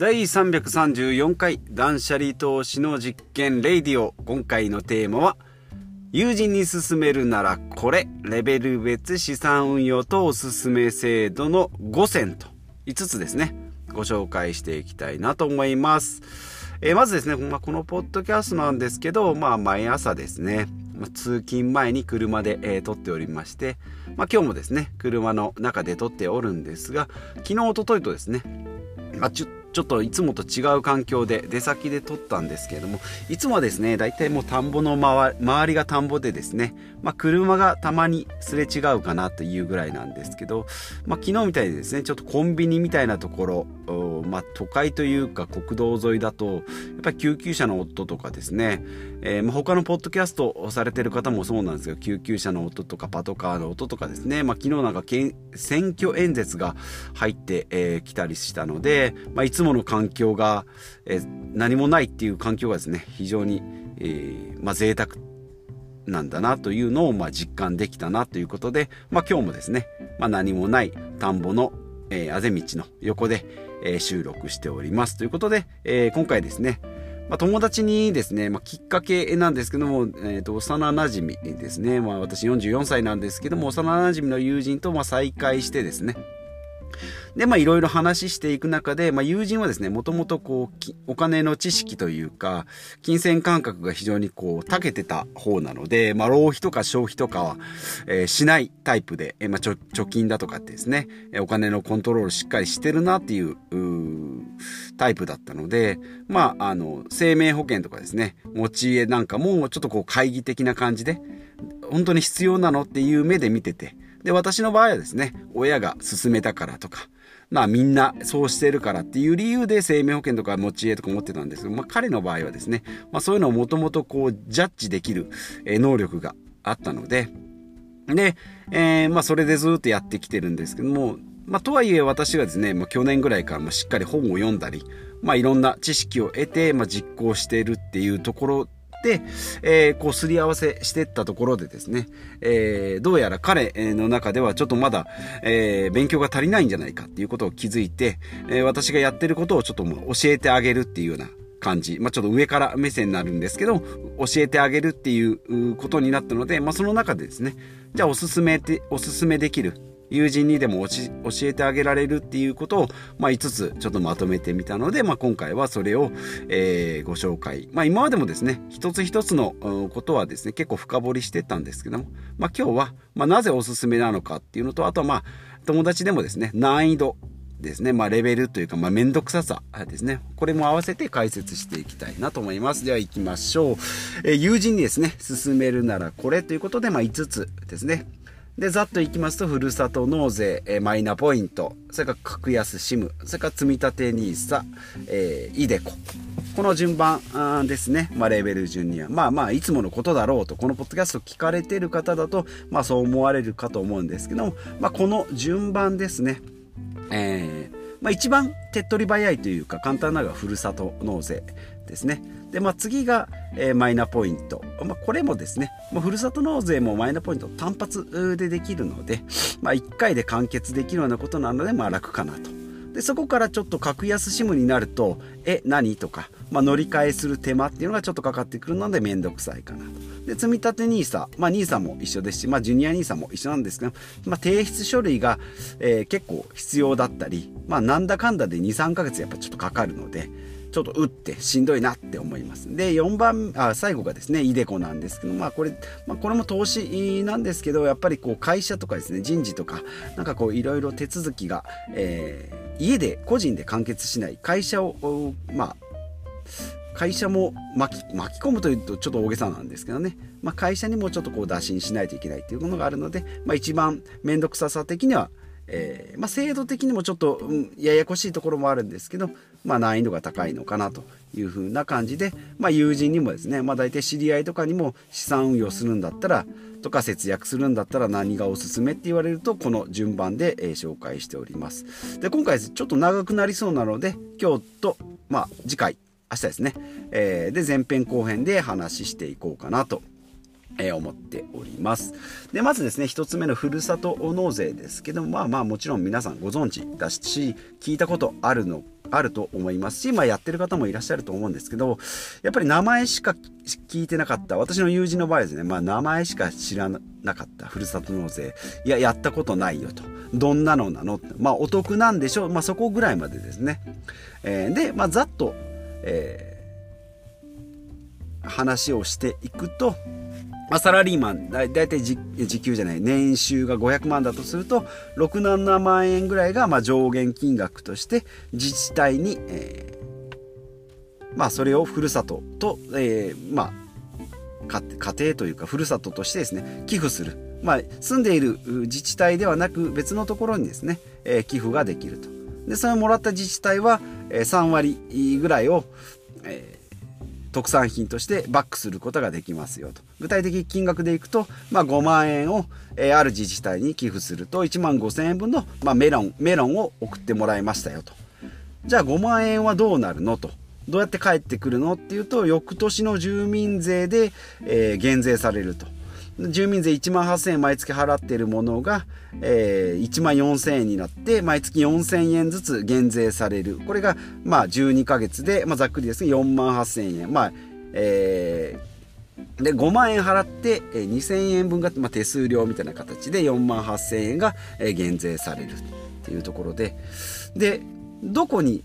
第334回断捨離投資の実験レイディオ。今回のテーマは友人に勧めるならこれレベル別資産運用とおすすめ制度の5選と5つですね。ご紹介していきたいなと思います、えー、まずですね、まあ、このポッドキャストなんですけど、まあ、毎朝ですねま、通勤前に車で、えー、撮っておりまして、まあ、今日もですね車の中で撮っておるんですが昨日おとといとですね、まあ、ちょちょっといつもと違う環境で出先で撮ったんですけれどもいつもはですね大体もう田んぼの周りが田んぼでですね、まあ、車がたまにすれ違うかなというぐらいなんですけど、まあ、昨日みたいにですねちょっとコンビニみたいなところ、まあ、都会というか国道沿いだとやっぱり救急車の音とかですね、えー、まあ他のポッドキャストをされてる方もそうなんですけど救急車の音とかパトカーの音とかですね、まあ、昨日なんか選挙演説が入ってき、えー、たりしたので、まあ、いつつもの環境が、え、何もないっていう環境がですね非常に、えーまあ、贅沢なんだなというのを、まあ、実感できたなということで、まあ、今日もですね、まあ、何もない田んぼの、えー、あぜ道の横で、えー、収録しておりますということで、えー、今回ですね、まあ、友達にですね、まあ、きっかけなんですけども、えー、と幼なじみですね、まあ、私44歳なんですけども幼なじみの友人とまあ再会してですねで、まあいろいろ話していく中で、まあ友人はですね、もともとこう、お金の知識というか、金銭感覚が非常にこう、長けてた方なので、まあ浪費とか消費とかは、えー、しないタイプで、えー、まあ貯金だとかってですね、お金のコントロールしっかりしてるなっていう、うタイプだったので、まあ、あの、生命保険とかですね、持ち家なんかもちょっとこう、懐疑的な感じで、本当に必要なのっていう目で見てて、で、私の場合はですね、親が勧めたからとか、まあみんなそうしてるからっていう理由で生命保険とか持ち家とか持ってたんですけど、まあ彼の場合はですね、まあそういうのをもともとこうジャッジできる能力があったので、で、えー、まあそれでずっとやってきてるんですけども、まあとはいえ私はですね、まあ去年ぐらいからもしっかり本を読んだり、まあいろんな知識を得て、まあ実行しているっていうところ、えー、こうすり合わせしてったところでですね、えー、どうやら彼の中ではちょっとまだ、えー、勉強が足りないんじゃないかっていうことを気づいて、え私がやってることをちょっともう教えてあげるっていうような感じ。まあ、ちょっと上から目線になるんですけど、教えてあげるっていうことになったので、まあ、その中でですね、じゃあおすすめて、おすすめできる友人にでも教えてあげられるっていうことを、まあ、5つちょっとまとめてみたので、まあ、今回はそれを、えー、ご紹介。まあ、今までもですね、一つ一つのことはですね、結構深掘りしてたんですけども、まあ、今日は、まあ、なぜおすすめなのかっていうのと、あとはまあ、友達でもですね、難易度ですね、まあ、レベルというか、まあ、めんどくささですね。これも合わせて解説していきたいなと思います。では行きましょう。えー、友人にですね、進めるならこれということで、まあ、5つですね。で、ざっといきますと、ふるさと納税、えマイナポイント、それから格安 SIM、それから積立 NISA、えー、イデコ。この順番ですね。まあ、レベル順には。まあまあ、いつものことだろうと、このポッドキャスト聞かれてる方だと、まあそう思われるかと思うんですけども、まあこの順番ですね。えー、まあ一番手っ取り早いというか、簡単なのがふるさと納税ですね。で、まあ、次が、えー、マイナポイント。まあ、これもですね、まあ、ふるさと納税もマイナポイント単発でできるので、まあ、1回で完結できるようなことなので、まあ、楽かなと。で、そこからちょっと格安 SIM になると、え、何とか、まあ、乗り換えする手間っていうのがちょっとかかってくるので、めんどくさいかなと。で、積立 NISA、まあ、NISA も一緒ですし、まあ、ジュニア NISA も一緒なんですけど、まあ、提出書類が、えー、結構必要だったり、まあ、なんだかんだで2、3ヶ月やっぱちょっとかかるので、ちょっと打ってしんどいなって思います。で、4番、あ、最後がですね、イデコなんですけど、まあこれ、まあこれも投資なんですけど、やっぱりこう会社とかですね、人事とか、なんかこういろいろ手続きが、えー、家で個人で完結しない会社を、まあ、会社も巻き巻き込むというとちょっと大げさなんですけどね、まあ、会社にもちょっとこう打診しないといけないというものがあるので、まあ、一番面倒くささ的にはえー、まあ、制度的にもちょっと、うん、ややこしいところもあるんですけど、まあ、難易度が高いのかなというふうな感じで、まあ、友人にもですね、まあ、大体知り合いとかにも資産運用するんだったらとか節約するんだったら何がおすすめって言われるとこの順番で、えー、紹介しておりますで今回ちょっと長くなりそうなので今日と、まあ、次回明日ですね、えー、で前編後編で話していこうかなとえ、思っております。で、まずですね、一つ目のふるさと納税ですけども、まあまあもちろん皆さんご存知だし、聞いたことあるのあると思いますし、まあ、やってる方もいらっしゃると思うんですけど、やっぱり名前しか聞いてなかった、私の友人の場合ですね、まあ、名前しか知らなかった、ふるさと納税。いや、やったことないよと。どんなのなのまあ、お得なんでしょう。まあ、そこぐらいまでですね。えー、で、まあ、ざっと、えー、話をしていくと、ま、サラリーマンだいたい時給じゃない年収が500万だとすると67万円ぐらいがま上限金額として自治体に、えー、まあそれをふるさとと、えー、まあ家庭というかふるさととしてですね寄付する、まあ、住んでいる自治体ではなく別のところにですね、えー、寄付ができると。でそれをもらった自治体は、え、3割ぐらいを、えー特産品としてバックすることができますよと。具体的金額でいくと、まあ、5万円を、えー、ある自治体に寄付すると1万5000円分の、まあ、メロン、メロンを送ってもらいましたよと。じゃあ5万円はどうなるのと。どうやって返ってくるのっていうと、翌年の住民税で、えー、減税されると。住民税1万8000円毎月払っているものが、えー、1万4000円になって毎月4000円ずつ減税される。これがまあ12ヶ月で、まあ、ざっくりですね4万8000円。まあえー、で5万円払って2000円分が、まあ、手数料みたいな形で4万8000円が減税されるっていうところで。でどこに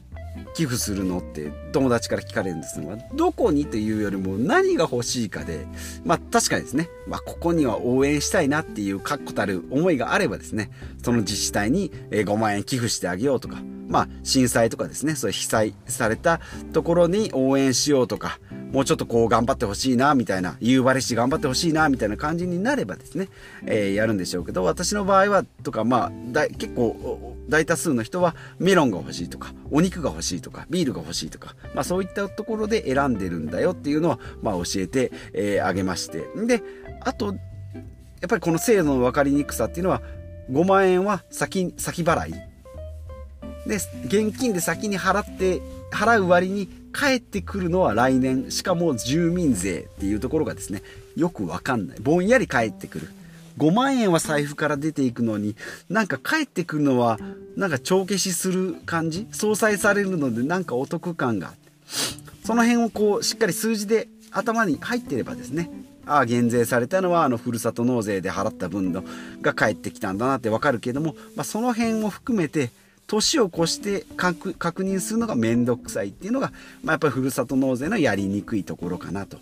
寄付するのって友達から聞かれるんですが、どこにというよりも何が欲しいかで、まあ確かにですね、まあここには応援したいなっていう確固たる思いがあればですね、その自治体に5万円寄付してあげようとか、まあ震災とかですね、そういう被災されたところに応援しようとか、もうちょっとこう頑張ってほしいな、みたいな、夕張市頑張ってほしいな、みたいな感じになればですね、えー、やるんでしょうけど、私の場合は、とかまあ、だ結構、大多数の人はメロンが欲しいとか、お肉が欲しいとか、ビールが欲しいとか、まあそういったところで選んでるんだよっていうのは、まあ教えて、えー、あげまして。で、あと、やっぱりこの制度の分かりにくさっていうのは、5万円は先、先払い。で、現金で先に払って、払う割に帰ってくるのは来年、しかも住民税っていうところがですね、よくわかんない。ぼんやり帰ってくる。5万円は財布から出ていくのに、なんか帰ってくるのは、なんか帳消しする感じ？相殺されるのでなんかお得感が。その辺をこう、しっかり数字で頭に入ってればですね、ああ、減税されたのは、あの、ふるさと納税で払った分のが返ってきたんだなってわかるけども、まあ、その辺を含めて、年を越して確認するのがめんどくさいっていうのが、まあ、やっぱりふるさと納税のやりにくいところかなと。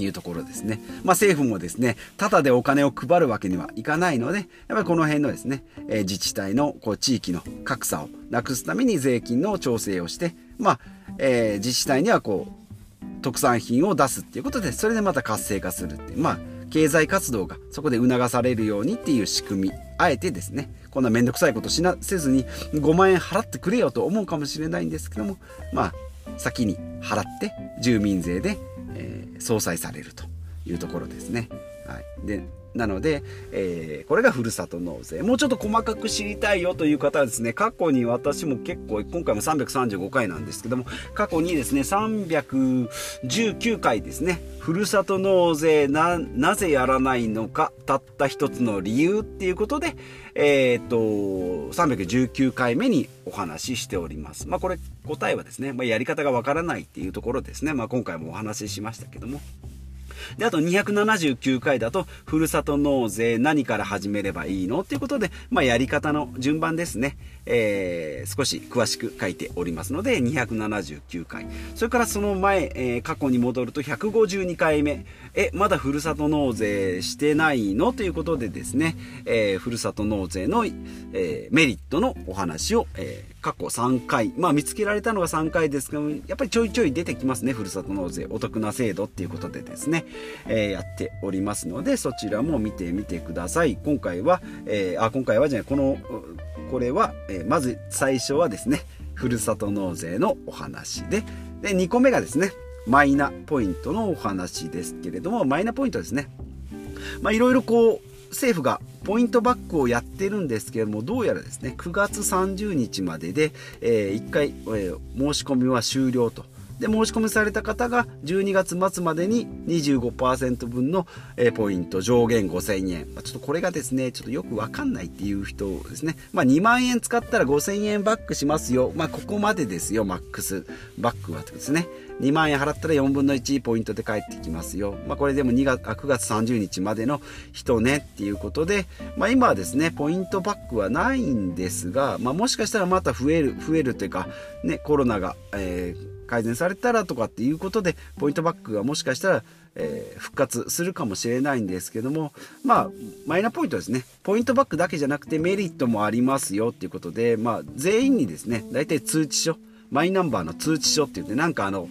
いうところですね。まあ、政府もですね、ただでお金を配るわけにはいかないので、やっぱりこの辺のですね、えー、自治体のこう地域の格差をなくすために税金の調整をして、まあ、えー、自治体にはこう、特産品を出すっていうことで、それでまた活性化するっていう、まあ、経済活動がそこで促されるようにっていう仕組み、あえてですね、こんな面倒くさいことしな、せずに5万円払ってくれよと思うかもしれないんですけども、まあ、先に払って住民税でえー、相殺されるというところですね。はい、でなので、えー、これがふるさと納税。もうちょっと細かく知りたいよという方はですね、過去に私も結構、今回も335回なんですけども、過去にですね、319回ですね、ふるさと納税な、なぜやらないのか、たった一つの理由っていうことで、えー、っと、319回目にお話ししております。まあこれ答えはですね、まあ、やり方がわからないっていうところですね。まあ今回もお話ししましたけども。で、あと279回だと、ふるさと納税何から始めればいいの？っていうことで、まあ、やり方の順番ですね。えー、少し詳しく書いておりますので、279回。それからその前、えー、過去に戻ると152回目。え、まだふるさと納税してないの？ということでですね、えー、ふるさと納税の、え、メリットのお話を、えー、過去3回、まあ見つけられたのが3回ですけどやっぱりちょいちょい出てきますね、ふるさと納税、お得な制度っていうことでですね、えー、やっておりますので、そちらも見てみてください。今回は、えー、あ、今回はじゃない、この、これは、えー、まず最初はですね、ふるさと納税のお話で、で、2個目がですね、マイナポイントのお話ですけれども、マイナポイントですね。まあいろいろこう、政府がポイントバックをやってるんですけれども、どうやらですね、9月30日までで、えー、1回、えー、申し込みは終了と。で申し込みされた方が12月末までに25%分の、ポイント上限5000円、ま、ちょっとこれがですねちょっとよくわかんないっていう人ですね、まあ、2万円使ったら5000円バックしますよ、まあ、ここまでですよマックス。バックはですね。2万円払ったら4分の1ポイントで返ってきますよ。まあ、これでも2月9月30日までの人ねっていうことで、まあ、今はですね、ポイントバックはないんですが、まあ、もしかしたらまた増える、増えるというか、ね、コロナが、えー、改善されたらとかっていうことで、ポイントバックがもしかしたら、えー、復活するかもしれないんですけども、まあ、マイナポイントですね。ポイントバックだけじゃなくてメリットもありますよっていうことで、まあ、全員にですね、大体通知書、マイナンバーの通知書って言って、なんかあの、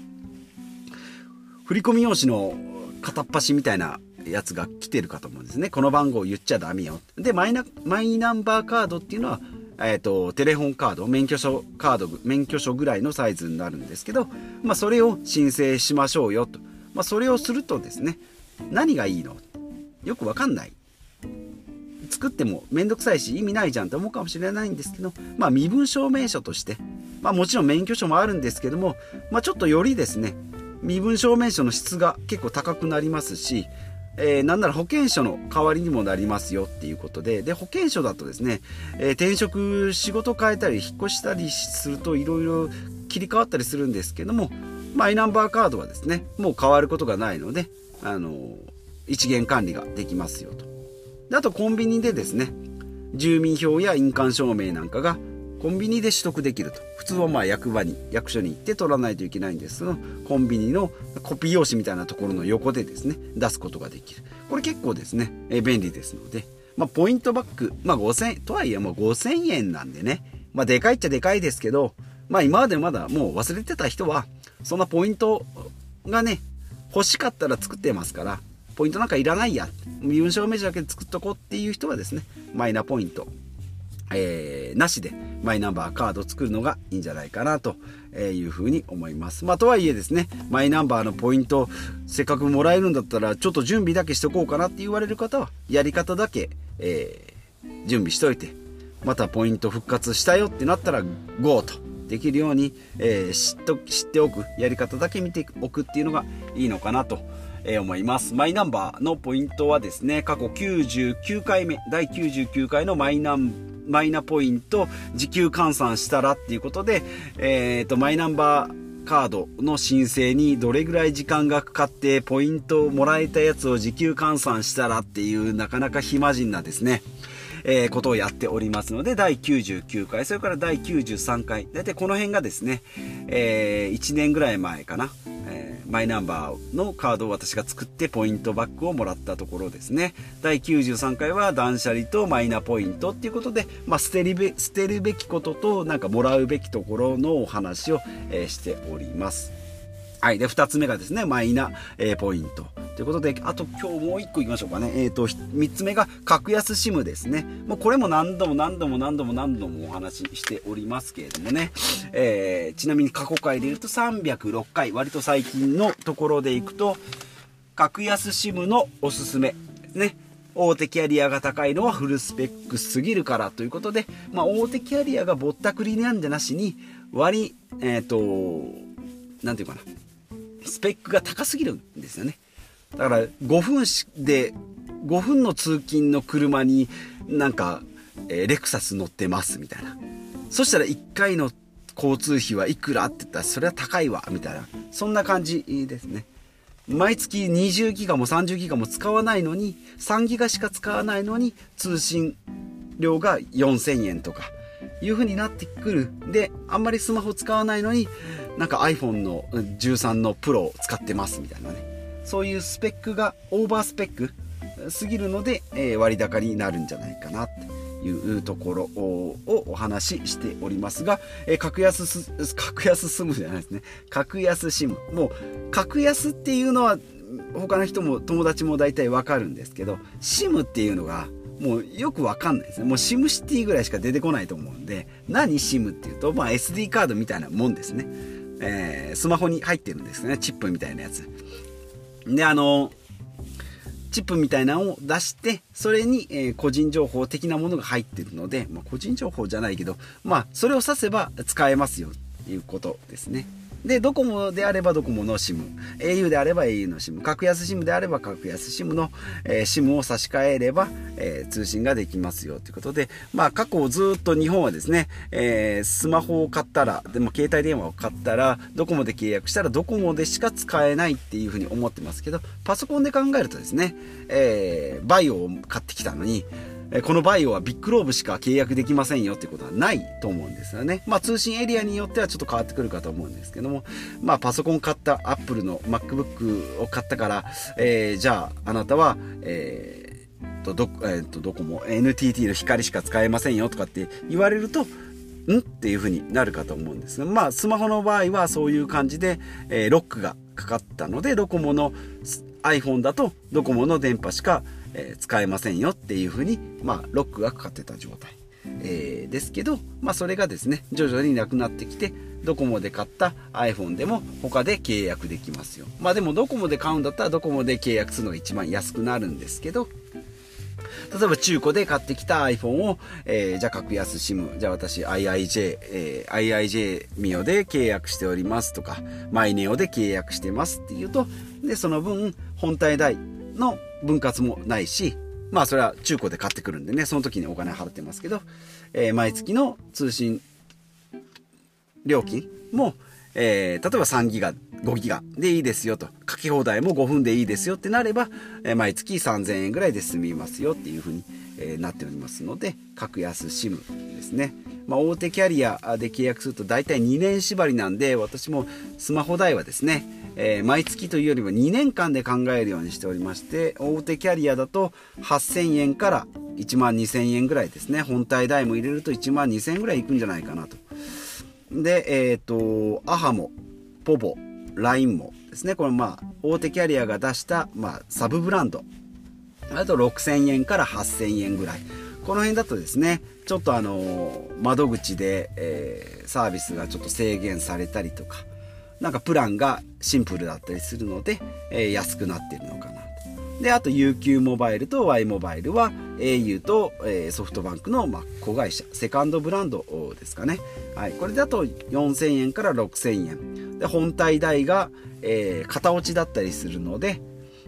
振込用紙の片っ端みたいなやつが来てるかと思うんですね。この番号言っちゃダメよ。で、マイナ、マイナンバーカードっていうのは、えっ、ー、と、テレホンカード、免許証カード、免許証ぐらいのサイズになるんですけど、まあ、それを申請しましょうよと。まあ、それをするとですね、何がいいの？よくわかんない。作ってもめんどくさいし意味ないじゃんって思うかもしれないんですけど、まあ、身分証明書として、まあ、もちろん免許証もあるんですけども、まあ、ちょっとよりですね、身分証明書の質が結構高くなりますし、えー、なんなら保険証の代わりにもなりますよっていうことで、で、保険証だとですね、えー、転職、仕事変えたり、引っ越したりするといろいろ切り替わったりするんですけども、マイナンバーカードはですね、もう変わることがないので、あのー、一元管理ができますよと。であとコンビニでですね、住民票や印鑑証明なんかがコンビニで取得できると。普通はまあ役場に役所に行って取らないといけないんですがコンビニのコピー用紙みたいなところの横でですね出すことができる。これ結構ですね、え便利ですので、まあ、ポイントバック、まあ、5000とはいえもう5000円なんでね、まあ、でかいっちゃでかいですけど、まあ、今までまだもう忘れてた人はそんなポイントがね欲しかったら作ってますからポイントなんかいらないや身分証明書だけで作っとこうっていう人はですねマイナポイントえー、なしでマイナンバーカード作るのがいいんじゃないかなというふうに思います。まあ、とはいえですね、マイナンバーのポイント、せっかくもらえるんだったら、ちょっと準備だけしとこうかなって言われる方は、やり方だけ、えー、準備しといて、またポイント復活したよってなったら、GO とできるように、えー、知っと知っておく、やり方だけ見ておくっていうのがいいのかなと。え、思います。マイナンバーのポイントはですね、過去99回目、第99回のマイナンマイナポイント時給換算したらっていうことで、え、ー、と、マイナンバーカードの申請にどれぐらい時間がかかってポイントをもらえたやつを時給換算したらっていうなかなか暇人なですね、えー、ことをやっておりますので、第99回、それから第93回、大体この辺がですね、えー、1年ぐらい前かな、マイナンバーのカードを私が作ってポイントバックをもらったところですね。第93回は断捨離とマイナポイントっていうことで、まあ、捨てるべ捨てるべきこととなんかもらうべきところのお話を、えー、しております。はい。で、2つ目がですね、マイナ、えー、ポイント。ということで、あと今日もう1個いきましょうかね。えっ、ー、と、3つ目が格安 SIM ですね。もうこれも何度も何度も何度も何度もお話ししておりますけれどもね。えー、ちなみに過去回で言うと306回、割と最近のところでいくと、格安 SIM のおすすめね。大手キャリアが高いのはフルスペックすぎるからということで、まあ、大手キャリアがぼったくりなんじゃなしに、割り、えっ、ー、と、なんていうかな。スペックが高すぎるんですよね。だから5分で、5分の通勤の車になんか、えー、レクサス乗ってますみたいな。そしたら1回の交通費はいくらって言ったらそれは高いわみたいな。そんな感じですね。毎月20ギガも30ギガも使わないのに、3ギガしか使わないのに通信料が4000円とかいう風になってくる。で、あんまりスマホ使わないのに、なんか iPhone の13のプロを使ってますみたいなね。そういうスペックがオーバースペックすぎるので、え、割高になるんじゃないかなっていうところをお話ししておりますが、え、格安す、格安スムじゃないですね。格安シム。もう、格安っていうのは他の人も友達も大体わかるんですけど、シムっていうのがもうよくわかんないですね。もうシムシティぐらいしか出てこないと思うんで、何シムっていうと、まあ SD カードみたいなもんですね。えー、スマホに入ってるんですね。チップみたいなやつ。で、あの、チップみたいなのを出して、それに、えー、個人情報的なものが入ってるので、まあ、個人情報じゃないけど、まあ、それを指せば使えますよっていうことですね。で、ドコモであればドコモの SIM、au であれば au の SIM、格安 SIM であれば格安 SIM の、え、SIM を差し替えれば、えー、通信ができますよということで、まあ過去ずっと日本はですね、えー、スマホを買ったら、でも携帯電話を買ったら、ドコモで契約したらドコモでしか使えないっていうふうに思ってますけど、パソコンで考えるとですね、えー、バイオを買ってきたのに、このバイオはビッグローブしか契約できませんよってことはないと思うんですよね。まあ通信エリアによってはちょっと変わってくるかと思うんですけども、まあパソコン買った、アップルの MacBook を買ったから、えー、じゃああなたは、えー、とど、えー、とどこも NTT の光しか使えませんよとかって言われると、ん？っていう風になるかと思うんですが、まあスマホの場合はそういう感じで、えー、ロックがかかったので、ドコモの iPhone だとドコモの電波しか使えー、使えませんよっていうふうに、まあ、ロックがかかってた状態、えー、ですけど、まあ、それがですね徐々になくなってきてドコモで買った iPhone でも他で契約できますよ。まあでもドコモで買うんだったらドコモで契約するのが一番安くなるんですけど例えば中古で買ってきた iPhone を、えー、じゃあ格安 SIM、じゃあ私 IIJ、えー、IIJ ミオで契約しておりますとか、マイネオで契約してますっていうと、で、その分本体代の分割もないし、まあそれは中古で買ってくるんでね、その時にお金払ってますけど、えー、毎月の通信料金も、えー、例えば3ギガ、5ギガでいいですよと、書き放題も5分でいいですよってなれば、えー、毎月3000円ぐらいで済みますよっていうふうに、えー、なっておりますので、格安 SIM ですね。まあ、大手キャリアで契約すると大体2年縛りなんで、私もスマホ代はですね、えー、毎月というよりも2年間で考えるようにしておりまして大手キャリアだと8000円から1万2000円ぐらいですね。本体代も入れると1万2000円ぐらいいくんじゃないかなと。でえっ、ー、とアハモポボ LINE もですね。これまあ大手キャリアが出した、まあ、サブブランド。あと6000円から8000円ぐらい。この辺だとですねちょっとあの窓口で、えー、サービスがちょっと制限されたりとかなんかプランがシンプルだったりするので、えー、安くなってるのかなと。で、あと UQ モバイルと Y モバイルは au と、えー、ソフトバンクの、まあ、子会社、セカンドブランドですかね。はい。これだと4000円から6000円。で、本体代が、えー、型落ちだったりするので、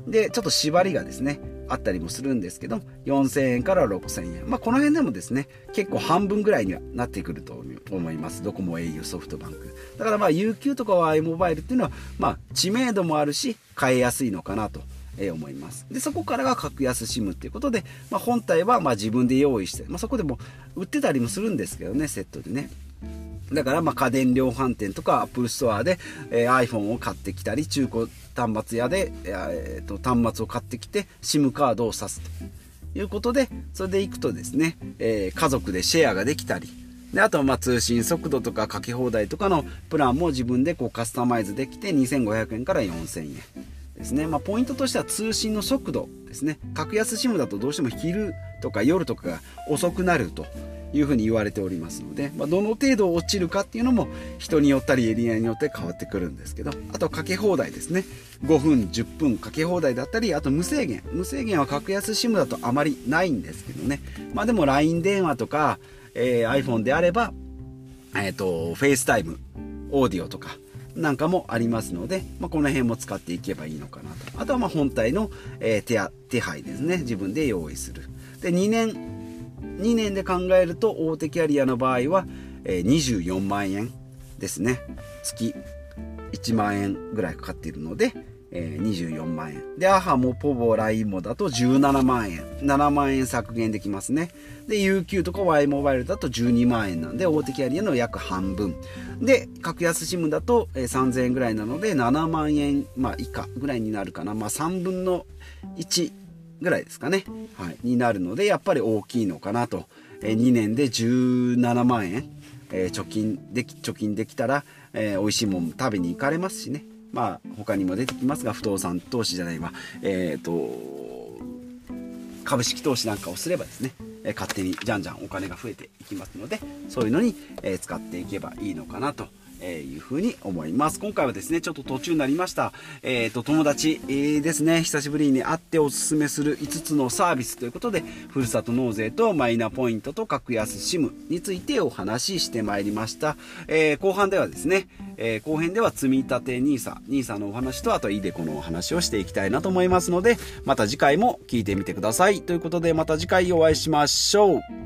で、ちょっと縛りがですね、あったりもするんですけど、4000円から6000円。まあ、この辺でもですね、結構半分ぐらいにはなってくると思います。ドコモ、au、ソフトバンク。だからまあ、UQ とか Y モバイルっていうのは、まあ、知名度もあるし、買いやすいのかなと。え思いますでそこからが格安 SIM っていうことで、まあ、本体はま自分で用意して、まあ、そこでも売ってたりもするんですけどねセットでねだからま家電量販店とか Apple Store で、えー、iPhone を買ってきたり中古端末屋で、えー、と端末を買ってきて SIM カードを挿すということでそれでいくとですね、えー、家族でシェアができたりであとはま通信速度とかかけ放題とかのプランも自分でこうカスタマイズできて2500円から4000円ですね、まあ、ポイントとしては通信の速度ですね。格安 SIM だとどうしても昼とか夜とかが遅くなるというふうに言われておりますので、まあ、どの程度落ちるかっていうのも人によったりエリアによって変わってくるんですけどあとかけ放題ですね。5分10分かけ放題だったりあと無制限。無制限は格安 SIM だとあまりないんですけどね。まあでも LINE 電話とか、えー、iPhone であればえっ、ー、と FaceTime オーディオとかなんかもありますので、まあ、この辺も使っていけばいいのかなと。あとはま本体の、えー、手手配ですね。自分で用意する。で2年2年で考えると大手キャリアの場合は、24万円ですね。月1万円ぐらいかかっているので、24万円でアハもポボ LINE もだと17万円7万円削減できますね。で UQ とか Y モバイルだと12万円なんで大手キャリアの約半分。で格安 SIM だと、3000円ぐらいなので7万円、まあ、以下ぐらいになるかな、まあ、3分の1ぐらいですかね、はい、になるのでやっぱり大きいのかなと、え、2年で17万円、えー、貯金でき貯金できたら、えー、美味しいもん食べに行かれますしね。まあ他にも出てきますが不動産投資じゃないわ。えっ、ー、と株式投資なんかをすればですね。勝手にじゃんじゃんお金が増えていきますのでそういうのに、使っていけばいいのかなと。えいうふうに思います。今回はですね、ちょっと途中になりました。えっ、ー、と、友達、ですね、久しぶりに会っておすすめする5つのサービスということで、ふるさと納税とマイナポイントと格安 SIM についてお話ししてまいりました。えー、後半ではですね、えー、後編では積立 NISA、NISA のお話とあとイデコのお話をしていきたいなと思いますので、また次回も聞いてみてください。ということでまた次回お会いしましょう。